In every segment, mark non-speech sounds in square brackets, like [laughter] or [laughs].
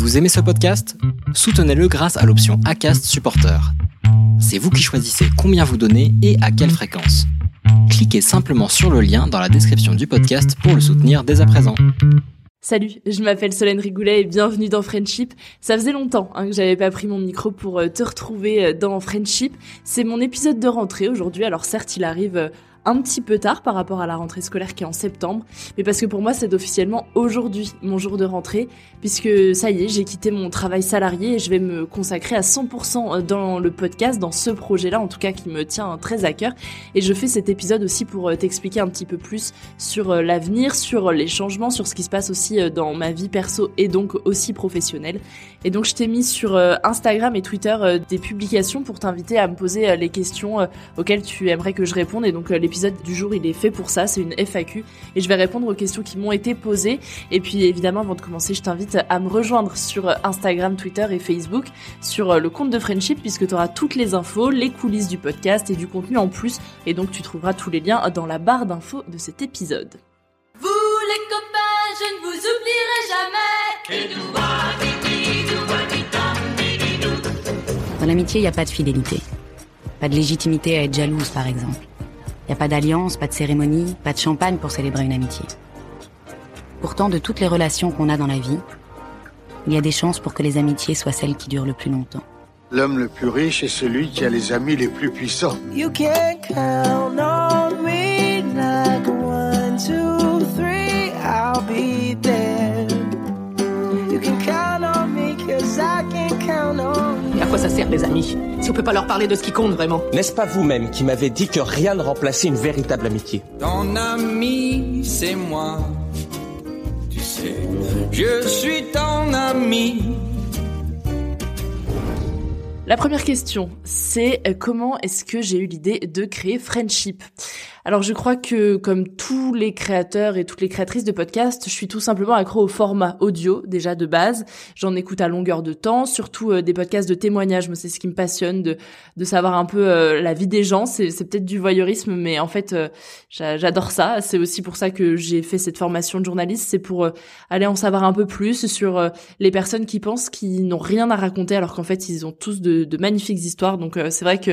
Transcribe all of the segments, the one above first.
Vous aimez ce podcast? Soutenez-le grâce à l'option ACAST Supporter. C'est vous qui choisissez combien vous donnez et à quelle fréquence. Cliquez simplement sur le lien dans la description du podcast pour le soutenir dès à présent. Salut, je m'appelle Solène Rigoulet et bienvenue dans Friendship. Ça faisait longtemps hein, que j'avais pas pris mon micro pour euh, te retrouver euh, dans Friendship. C'est mon épisode de rentrée aujourd'hui, alors certes il arrive euh, un petit peu tard par rapport à la rentrée scolaire qui est en septembre, mais parce que pour moi c'est officiellement aujourd'hui mon jour de rentrée, puisque ça y est, j'ai quitté mon travail salarié et je vais me consacrer à 100% dans le podcast, dans ce projet-là en tout cas qui me tient très à cœur. Et je fais cet épisode aussi pour euh, t'expliquer un petit peu plus sur euh, l'avenir, sur les changements, sur ce qui se passe aussi euh, dans ma vie perso et donc aussi professionnelle. Et donc je t'ai mis sur Instagram et Twitter des publications pour t'inviter à me poser les questions auxquelles tu aimerais que je réponde et donc les l'épisode du jour, il est fait pour ça, c'est une FAQ et je vais répondre aux questions qui m'ont été posées. Et puis évidemment, avant de commencer, je t'invite à me rejoindre sur Instagram, Twitter et Facebook, sur le compte de Friendship, puisque tu auras toutes les infos, les coulisses du podcast et du contenu en plus. Et donc tu trouveras tous les liens dans la barre d'infos de cet épisode. Vous les copains, je ne vous oublierai jamais. Dans l'amitié, il n'y a pas de fidélité. Pas de légitimité à être jalouse, par exemple. Il n'y a pas d'alliance, pas de cérémonie, pas de champagne pour célébrer une amitié. Pourtant, de toutes les relations qu'on a dans la vie, il y a des chances pour que les amitiés soient celles qui durent le plus longtemps. L'homme le plus riche est celui qui a les amis les plus puissants. You can count on ça sert les amis Si on peut pas leur parler de ce qui compte vraiment N'est-ce pas vous-même qui m'avez dit que rien ne remplaçait une véritable amitié Ton ami, c'est moi. Tu sais, je suis ton ami. La première question, c'est euh, comment est-ce que j'ai eu l'idée de créer Friendship? Alors je crois que comme tous les créateurs et toutes les créatrices de podcasts, je suis tout simplement accro au format audio déjà de base. J'en écoute à longueur de temps, surtout euh, des podcasts de témoignages. Moi c'est ce qui me passionne de de savoir un peu euh, la vie des gens. C'est c'est peut-être du voyeurisme, mais en fait j'a- j'adore ça. C'est aussi pour ça que j'ai fait cette formation de journaliste. C'est pour euh, aller en savoir un peu plus sur euh, les personnes qui pensent qu'ils n'ont rien à raconter alors qu'en fait ils ont tous de, de magnifiques histoires. Donc euh, c'est vrai que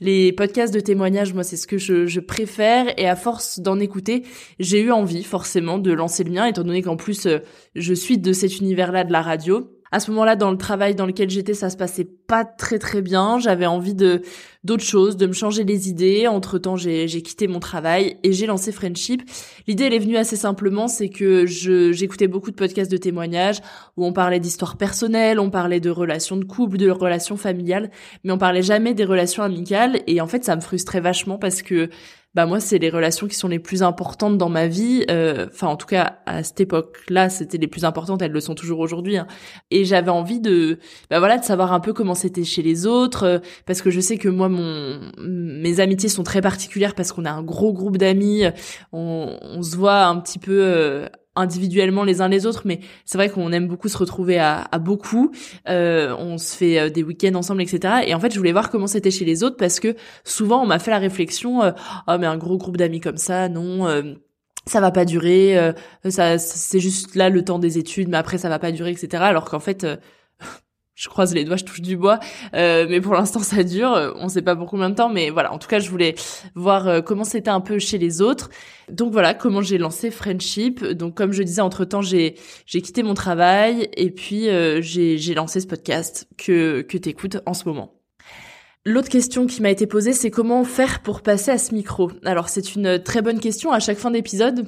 les podcasts de témoignages, moi c'est ce que je, préfère et à force d'en écouter, j'ai eu envie forcément de lancer le mien étant donné qu'en plus euh, je suis de cet univers-là de la radio. À ce moment-là, dans le travail dans lequel j'étais, ça se passait pas très très bien. J'avais envie de d'autres choses, de me changer les idées. Entre temps, j'ai quitté mon travail et j'ai lancé Friendship. L'idée, elle est venue assez simplement, c'est que j'écoutais beaucoup de podcasts de témoignages où on parlait d'histoires personnelles, on parlait de relations de couple, de relations familiales, mais on parlait jamais des relations amicales. Et en fait, ça me frustrait vachement parce que bah moi c'est les relations qui sont les plus importantes dans ma vie Euh, enfin en tout cas à cette époque là c'était les plus importantes elles le sont toujours aujourd'hui hein. et j'avais envie de bah voilà de savoir un peu comment c'était chez les autres euh, parce que je sais que moi mon mes amitiés sont très particulières parce qu'on a un gros groupe d'amis on, on se voit un petit peu euh, individuellement les uns les autres mais c'est vrai qu'on aime beaucoup se retrouver à, à beaucoup. Euh, on se fait euh, des week-ends ensemble etc et en fait je voulais voir comment c'était chez les autres parce que souvent on m'a fait la réflexion euh, ah mais un gros groupe d'amis comme ça non euh, ça va pas durer euh, ça c'est juste là le temps des études mais après ça va pas durer etc alors qu'en fait euh, je croise les doigts, je touche du bois, euh, mais pour l'instant ça dure. On sait pas pour combien de temps, mais voilà. En tout cas, je voulais voir euh, comment c'était un peu chez les autres. Donc voilà, comment j'ai lancé Friendship. Donc comme je disais, entre temps, j'ai j'ai quitté mon travail et puis euh, j'ai j'ai lancé ce podcast que que t'écoutes en ce moment. L'autre question qui m'a été posée, c'est comment faire pour passer à ce micro? Alors c'est une très bonne question. À chaque fin d'épisode,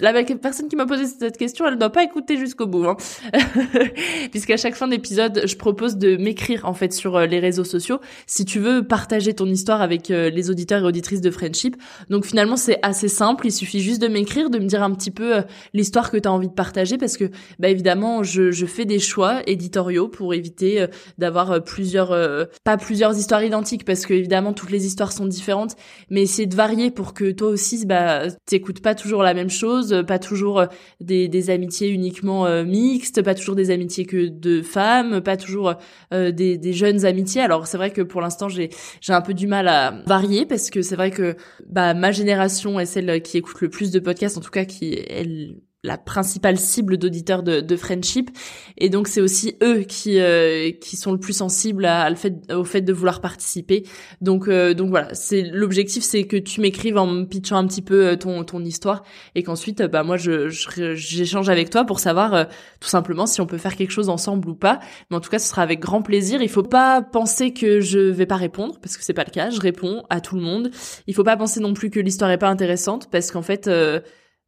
la personne qui m'a posé cette question, elle ne doit pas écouter jusqu'au bout, hein. [laughs] puisqu'à chaque fin d'épisode, je propose de m'écrire en fait sur euh, les réseaux sociaux si tu veux partager ton histoire avec euh, les auditeurs et auditrices de Friendship. Donc finalement c'est assez simple, il suffit juste de m'écrire, de me dire un petit peu euh, l'histoire que tu as envie de partager parce que bah évidemment je, je fais des choix éditoriaux pour éviter euh, d'avoir euh, plusieurs euh, pas plusieurs histoires identiques parce que évidemment toutes les histoires sont différentes mais essayer de varier pour que toi aussi bah t'écoutes pas toujours la même chose pas toujours euh, des, des amitiés uniquement euh, mixtes pas toujours des amitiés que de femmes pas toujours euh, des, des jeunes amitiés. Alors c'est vrai que pour l'instant j'ai j'ai un peu du mal à varier parce que c'est vrai que bah ma génération est celle qui écoute le plus de podcasts en tout cas qui elle la principale cible d'auditeurs de, de Friendship. Et donc c'est aussi eux qui euh, qui sont le plus sensibles à, le fait au fait de vouloir participer. Donc euh, donc voilà. C'est l'objectif c'est que tu m'écrives en me pitchant un petit peu euh, ton ton histoire et qu'ensuite bah moi je j'échange avec toi pour savoir tout simplement si on peut faire quelque chose ensemble ou pas. Mais en tout cas ce sera avec grand plaisir. Il faut pas penser que je vais pas répondre parce que c'est pas le cas. Je réponds à tout le monde. Il faut pas penser non plus que l'histoire est pas intéressante parce qu'en fait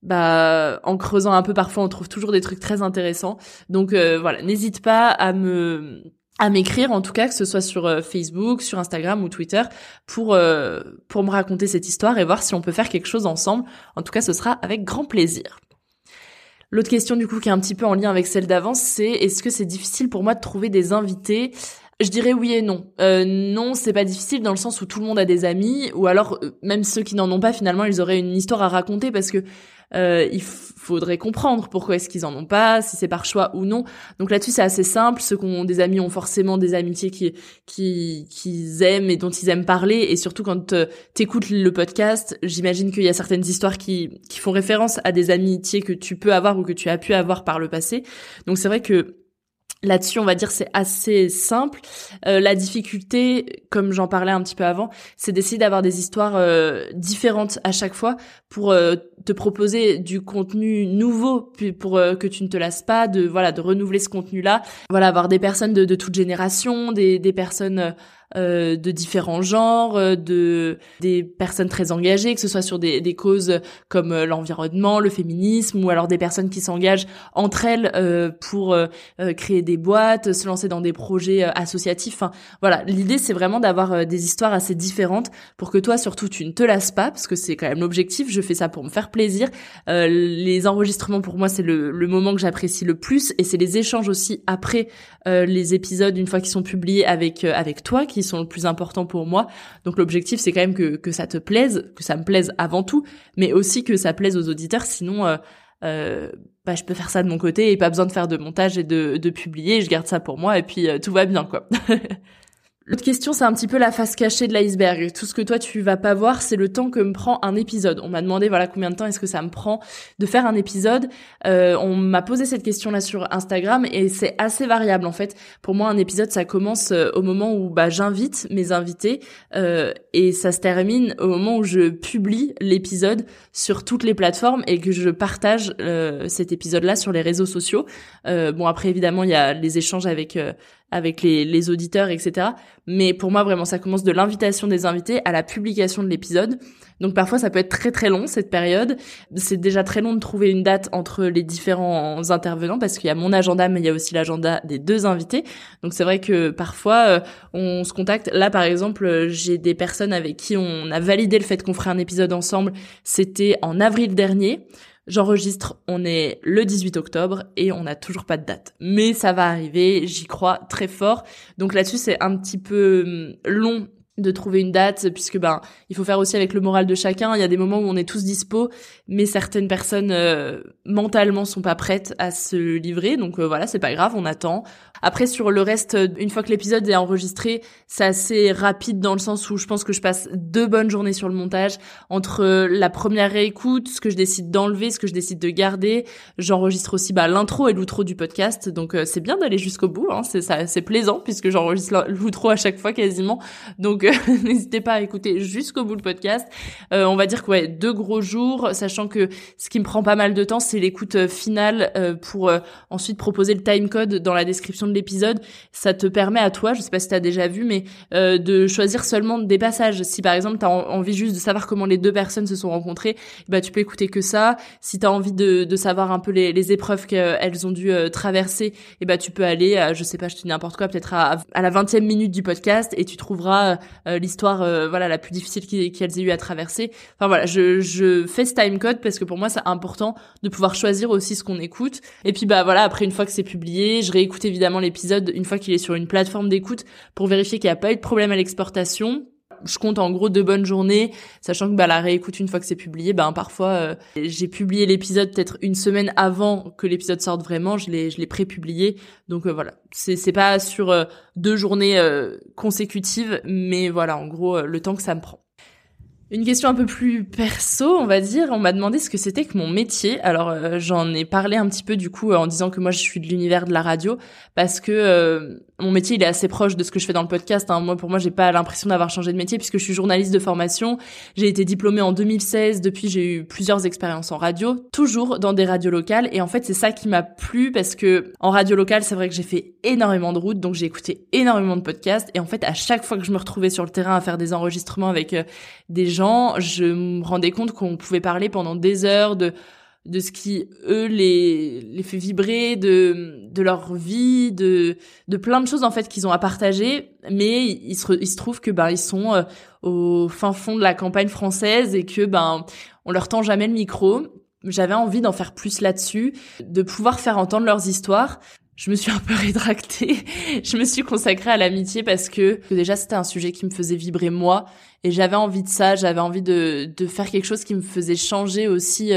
bah en creusant un peu parfois on trouve toujours des trucs très intéressants donc euh, voilà n'hésite pas à me à m'écrire en tout cas que ce soit sur euh, Facebook, sur Instagram ou Twitter pour euh, pour me raconter cette histoire et voir si on peut faire quelque chose ensemble. En tout cas, ce sera avec grand plaisir. L'autre question du coup qui est un petit peu en lien avec celle d'avant, c'est est-ce que c'est difficile pour moi de trouver des invités? Je dirais oui et non. Euh, non, c'est pas difficile dans le sens où tout le monde a des amis, ou alors même ceux qui n'en ont pas, finalement, ils auraient une histoire à raconter parce que euh, il faudrait comprendre pourquoi est-ce qu'ils en ont pas, si c'est par choix ou non. Donc là-dessus, c'est assez simple. Ceux qui ont des amis ont forcément des amitiés qui qui qu'ils aiment et dont ils aiment parler. Et surtout quand euh, t'écoutes le podcast, j'imagine qu'il y a certaines histoires qui qui font référence à des amitiés que tu peux avoir ou que tu as pu avoir par le passé. Donc c'est vrai que Là-dessus, on va dire c'est assez simple. Euh, la difficulté, comme j'en parlais un petit peu avant, c'est d'essayer d'avoir des histoires euh, différentes à chaque fois pour euh, te proposer du contenu nouveau, pour que tu ne te lasses pas, de voilà, de renouveler ce contenu-là. Voilà, avoir des personnes de, de toute génération, des, des personnes euh, de différents genres, euh, de des personnes très engagées, que ce soit sur des, des causes comme euh, l'environnement, le féminisme, ou alors des personnes qui s'engagent entre elles pour créer des boîtes, se lancer dans des projets associatifs. Enfin, voilà, l'idée c'est vraiment d'avoir des histoires assez différentes pour que toi surtout tu ne te lasses pas, parce que c'est quand même l'objectif. Je fais ça pour me faire plaisir. les enregistrements pour moi c'est le, le moment que j'apprécie le plus, et c'est les échanges aussi après les épisodes une fois qu'ils sont publiés avec avec toi qui sont le plus important pour moi. Donc l'objectif c'est quand même que, que ça te plaise, que ça me plaise avant tout, mais aussi que ça plaise aux auditeurs. Sinon, euh, euh, bah, je peux faire ça de mon côté et pas besoin de faire de montage et de, de publier. Je garde ça pour moi et puis euh, tout va bien quoi. [laughs] L'autre question, c'est un petit peu la face cachée de l'iceberg. Tout ce que toi tu vas pas voir, c'est le temps que me prend un épisode. On m'a demandé voilà combien de temps est-ce que ça me prend de faire un épisode. Euh, on m'a posé cette question-là sur Instagram et c'est assez variable en fait. Pour moi, un épisode ça commence euh, au moment où bah j'invite mes invités euh, et ça se termine au moment où je publie l'épisode sur toutes les plateformes et que je partage cet épisode-là sur les réseaux sociaux. bon après évidemment il y a les échanges avec avec les, les auditeurs, etc. Mais pour moi, vraiment, ça commence de l'invitation des invités à la publication de l'épisode. Donc parfois, ça peut être très très long cette période. C'est déjà très long de trouver une date entre les différents intervenants parce qu'il y a mon agenda, mais il y a aussi l'agenda des deux invités. Donc c'est vrai que parfois, euh, on se contacte. Là, par exemple, j'ai des personnes avec qui on a validé le fait qu'on ferait un épisode ensemble. C'était en avril dernier. J'enregistre, on est le 18 octobre et on n'a toujours pas de date. Mais ça va arriver, j'y crois très fort. Donc là-dessus, c'est un petit peu hum, long de trouver une date puisque ben il faut faire aussi avec le moral de chacun il y a des moments où on est tous dispo mais certaines personnes euh, mentalement sont pas prêtes à se livrer donc euh, voilà c'est pas grave on attend après sur le reste, euh, une fois que l'épisode est enregistré, c'est assez rapide dans le sens où je pense que je passe deux bonnes journées sur le montage entre euh, la première réécoute, ce que je décide d'enlever, ce que je décide de garder. J'enregistre aussi bah, l'intro et l'outro du podcast, donc euh, c'est bien d'aller jusqu'au bout. Hein. c'est ça, c'est plaisant puisque j'enregistre l'outro à chaque fois quasiment. Donc [laughs] n'hésitez pas à écouter jusqu'au bout le podcast. on va dire que ouais, deux gros jours, sachant que ce qui me prend pas mal de temps, c'est l'écoute finale pour ensuite proposer le timecode dans la description de l'épisode, ça te permet à toi, je sais pas si tu as déjà vu, mais euh, de choisir seulement des passages. Si par exemple tu as envie juste de savoir comment les deux personnes se sont rencontrées, bah tu peux écouter que ça. Si tu as envie de, de, savoir un peu les, les épreuves qu'elles ont dû euh, traverser, et bah tu peux aller, à, je sais pas, je te dis n'importe quoi, peut-être à, à la vingtième minute du podcast et tu trouveras euh, l'histoire voilà la plus difficile qu'elles aient eu à traverser. Enfin voilà, je, je fais ce time code parce que pour moi c'est important de pouvoir choisir aussi ce qu'on écoute. Et puis bah voilà, après une fois que c'est publié, je réécoute évidemment l'épisode une fois qu'il est sur une plateforme d'écoute pour vérifier qu'il n'y a pas eu de problème à l'exportation je compte en gros deux bonnes journées, sachant que bah, la réécoute une fois que c'est publié, ben parfois euh, j'ai publié l'épisode peut-être une semaine avant que l'épisode sorte vraiment, je l'ai je l'ai pré-publié, donc euh, voilà, c'est c'est pas sur euh, deux journées consécutives, mais voilà en gros le temps que ça me prend. Une question un peu plus perso, on va dire. On m'a demandé ce que c'était que mon métier. Alors euh, j'en ai parlé un petit peu du coup en disant que moi je suis de l'univers de la radio parce que euh, mon métier il est assez proche de ce que je fais dans le podcast. Hein. Moi pour moi j'ai pas l'impression d'avoir changé de métier puisque je suis journaliste de formation. J'ai été diplômée en 2016. Depuis j'ai eu plusieurs expériences en radio, toujours dans des radios locales. Et en fait c'est ça qui m'a plu parce que en radio locale c'est vrai que j'ai fait énormément de routes donc j'ai écouté énormément de podcasts et en fait à chaque fois que je me retrouvais sur le terrain à faire des enregistrements avec euh, des gens je me rendais compte qu'on pouvait parler pendant des heures de de ce qui eux les les fait vibrer de de leur vie de de plein de choses en fait qu'ils ont à partager mais il se il se trouve que ben ils sont euh, au fin fond de la campagne française et que ben on leur tend jamais le micro j'avais envie d'en faire plus là-dessus de pouvoir faire entendre leurs histoires je me suis un peu [laughs] rétractée. je me suis consacrée à l'amitié parce que, déjà c'était un sujet qui me faisait vibrer moi et j'avais envie de ça. J'avais envie de, de faire quelque chose qui me faisait changer aussi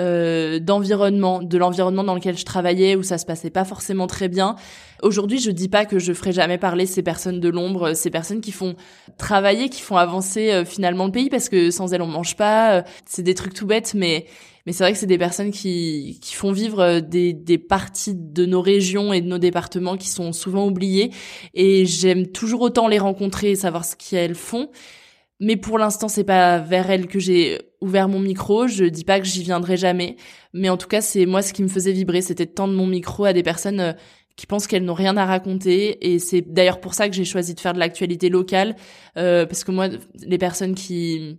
euh, euh, d'environnement, de l'environnement dans lequel je travaillais où ça se passait pas forcément très bien. Aujourd'hui, je dis pas que je ferai jamais parler ces personnes de l'ombre, ces personnes qui font travailler, qui font avancer euh, finalement le pays parce que sans elles on mange pas. c'est des trucs tout bêtes, mais mais c'est vrai que c'est des personnes qui, qui font vivre euh, des, des parties de nos régions et de nos départements qui sont souvent oubliées. Et j'aime toujours autant les rencontrer et savoir ce qu'elles font. Mais pour l'instant, c'est pas vers elles que j'ai ouvert mon micro. Je dis pas que j'y viendrai jamais. Mais en tout cas, c'est moi ce qui me faisait vibrer. C'était de tendre mon micro à des personnes euh, qui pensent qu'elles n'ont rien à raconter. Et c'est d'ailleurs pour ça que j'ai choisi de faire de l'actualité locale. Euh, parce que moi, les personnes qui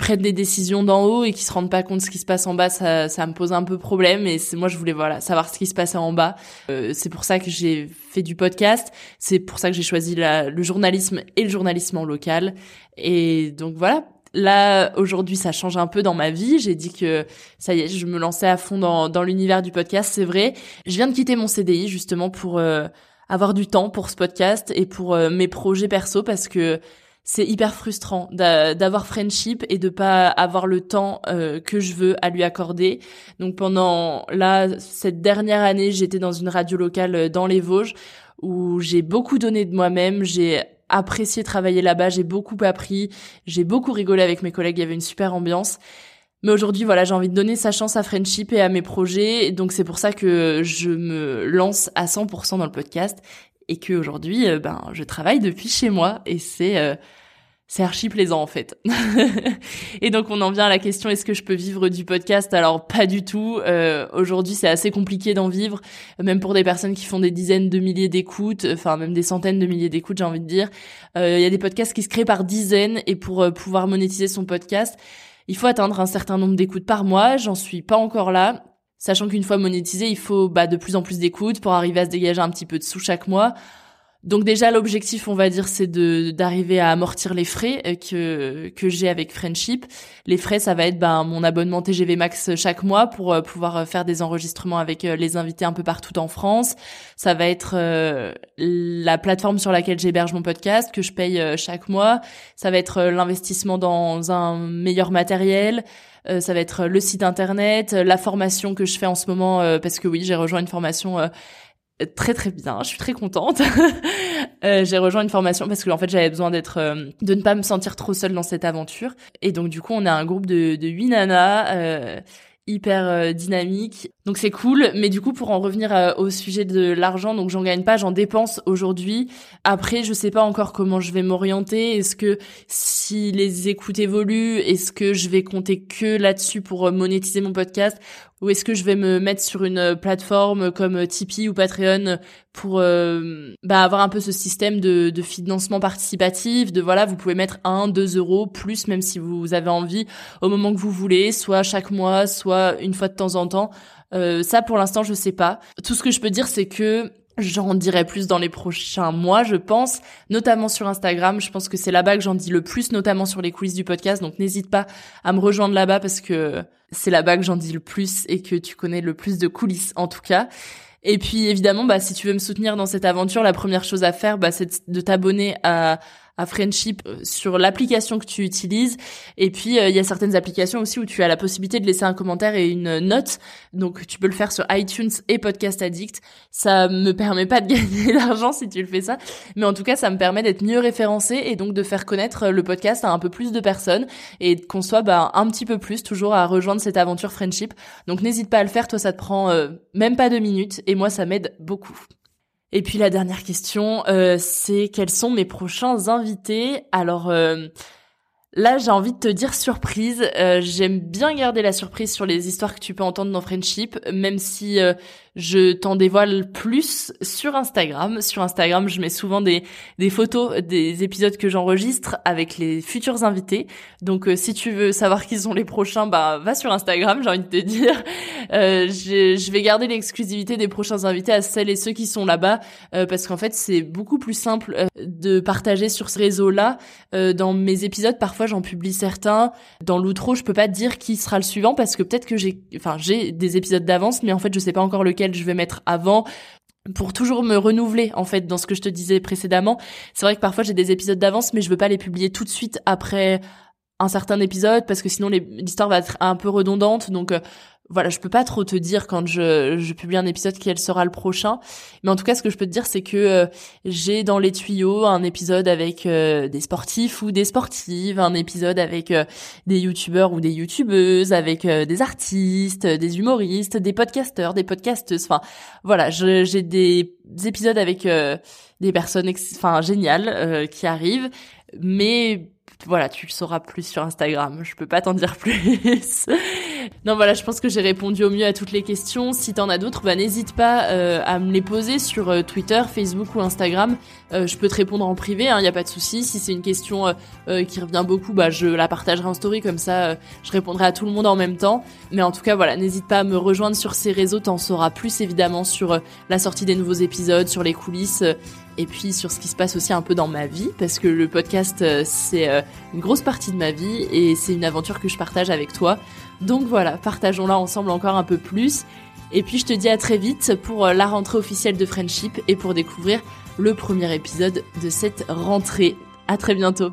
prennent des décisions d'en haut et qui se rendent pas compte de ce qui se passe en bas, ça, ça me pose un peu problème. Et moi, je voulais voilà savoir ce qui se passait en bas. Euh, c'est pour ça que j'ai fait du podcast. C'est pour ça que j'ai choisi la, le journalisme et le journalisme en local. Et donc voilà. Là, aujourd'hui, ça change un peu dans ma vie. J'ai dit que ça y est, je me lançais à fond dans, dans l'univers du podcast. C'est vrai. Je viens de quitter mon CDI justement pour euh, avoir du temps pour ce podcast et pour euh, mes projets perso parce que c'est hyper frustrant d'avoir friendship et de pas avoir le temps euh, que je veux à lui accorder. Donc pendant là cette dernière année, j'étais dans une radio locale euh, dans les Vosges où j'ai beaucoup donné de moi-même, j'ai apprécié travailler là-bas, j'ai beaucoup appris, j'ai beaucoup rigolé avec mes collègues, il y avait une super ambiance. Mais aujourd'hui, voilà, j'ai envie de donner sa chance à Friendship et à mes projets. Donc c'est pour ça que je me lance à 100% dans le podcast et que aujourd'hui, euh, ben, je travaille depuis chez moi et c'est euh, c'est archi plaisant en fait. [laughs] et donc on en vient à la question est-ce que je peux vivre du podcast? Alors pas du tout. Euh, aujourd'hui c'est assez compliqué d'en vivre, même pour des personnes qui font des dizaines de milliers d'écoutes, enfin même des centaines de milliers d'écoutes j'ai envie de dire. Il y a des podcasts qui se créent par dizaines et pour pouvoir monétiser son podcast, il faut atteindre un certain nombre d'écoutes par mois. J'en suis pas encore là. Sachant qu'une fois monétisé, il faut bah, de plus en plus d'écoutes pour arriver à se dégager un petit peu de sous chaque mois. Donc déjà l'objectif, on va dire, c'est de d'arriver à amortir les frais euh, que que j'ai avec Friendship. Les frais, ça va être ben mon abonnement TGV Max chaque mois pour euh, pouvoir euh, faire des enregistrements avec les invités un peu partout en France. Ça va être la plateforme sur laquelle j'héberge mon podcast que je paye chaque mois. Ça va être l'investissement dans un meilleur matériel. ça va être le site internet, la formation que je fais en ce moment parce que oui, j'ai rejoint une formation très très bien, je suis très contente. [laughs] euh, j'ai rejoint une formation parce que en fait j'avais besoin d'être, euh, de ne pas me sentir trop seule dans cette aventure. Et donc du coup on a un groupe de de huit nanas. Euh, hyper dynamique. Donc c'est cool, mais du coup pour en revenir au sujet de l'argent, donc j'en gagne pas, j'en dépense aujourd'hui. Après, je sais pas encore comment je vais m'orienter. Est-ce que si les écoutes évoluent, est-ce que je vais compter que là-dessus pour monétiser mon podcast ou est-ce que je vais me mettre sur une plateforme comme Tipeee ou Patreon pour bah, avoir un peu ce système de, de financement participatif, de voilà, vous pouvez mettre 1, 2 euros plus même si vous avez envie au moment que vous voulez, soit chaque mois, soit une fois de temps en temps. Euh, ça, pour l'instant, je sais pas. Tout ce que je peux dire, c'est que J'en dirai plus dans les prochains mois, je pense, notamment sur Instagram. Je pense que c'est là-bas que j'en dis le plus, notamment sur les coulisses du podcast. Donc n'hésite pas à me rejoindre là-bas parce que c'est là-bas que j'en dis le plus et que tu connais le plus de coulisses en tout cas. Et puis évidemment, bah si tu veux me soutenir dans cette aventure, la première chose à faire, bah c'est de t'abonner à à Friendship euh, sur l'application que tu utilises. Et puis il y a certaines applications aussi où tu as la possibilité de laisser un commentaire et une note. Donc tu peux le faire sur iTunes et Podcast Addict. Ça me permet pas de [laughs] gagner d'argent si tu le fais ça, mais en tout cas ça me permet d'être mieux référencé et donc de faire connaître le podcast à un peu plus de personnes et qu'on soit bah, un petit peu plus toujours à rejoindre cette aventure Friendship. Donc n'hésite pas à le faire, toi ça te prend même pas deux minutes et moi ça m'aide beaucoup. Et puis la dernière question, euh, c'est quels sont mes prochains invités? Alors euh, là, j'ai envie de te dire surprise. Euh, j'aime bien garder la surprise sur les histoires que tu peux entendre dans Friendship, même si je t'en dévoile plus sur Instagram. Sur Instagram, je mets souvent des, des photos des épisodes que j'enregistre avec les futurs invités. Donc euh, si tu veux savoir qui sont les prochains, bah va sur Instagram, j'ai envie de te dire. Euh, je, vais garder l'exclusivité des prochains invités à celles et ceux qui sont là-bas euh, parce qu'en fait c'est beaucoup plus simple euh, de partager sur ce réseau-là. Euh, dans mes épisodes, parfois j'en publie certains. Dans l'outro, je peux pas te dire qui sera le suivant parce que peut-être que j'ai, enfin j'ai des épisodes d'avance, mais en fait je sais pas encore lequel je vais mettre avant pour toujours me renouveler en fait dans ce que je te disais précédemment. C'est vrai que parfois j'ai des épisodes d'avance mais je veux pas les publier tout de suite après un certain épisode parce que sinon l'histoire va être un peu redondante donc euh, voilà, je peux pas trop te dire quand je, je publie un épisode quel sera le prochain, mais en tout cas, ce que je peux te dire, c'est que euh, j'ai dans les tuyaux un épisode avec euh, des sportifs ou des sportives, un épisode avec euh, des youtubeurs ou des youtubeuses, avec des artistes, des humoristes, des podcasteurs, des podcasteuses. Enfin, voilà, j'ai des épisodes avec des personnes, enfin géniales qui arrivent, mais voilà, tu le sauras plus sur Instagram. Je peux pas t'en dire [laughs] plus. Non, voilà, je pense que j'ai répondu au mieux à toutes les questions. Si t'en as d'autres, bah n'hésite pas euh, à me les poser sur euh, Twitter, Facebook ou Instagram. Euh, je peux te répondre en privé, il hein, y a pas de souci. Si c'est une question qui revient beaucoup, bah je la partagerai en story comme ça, je répondrai à tout le monde en même temps. Mais en tout cas, voilà, n'hésite pas à me rejoindre sur ces réseaux. T'en sauras plus évidemment sur la sortie des nouveaux épisodes, sur les coulisses et puis sur ce qui se passe aussi un peu dans ma vie, parce que le podcast, euh, c'est euh, une grosse partie de ma vie et c'est une aventure que je partage avec toi. Donc voilà, partageons-la ensemble encore un peu plus. Et puis je te dis à très vite pour euh, la rentrée officielle de Friendship et pour découvrir le premier épisode de cette rentrée. À très bientôt.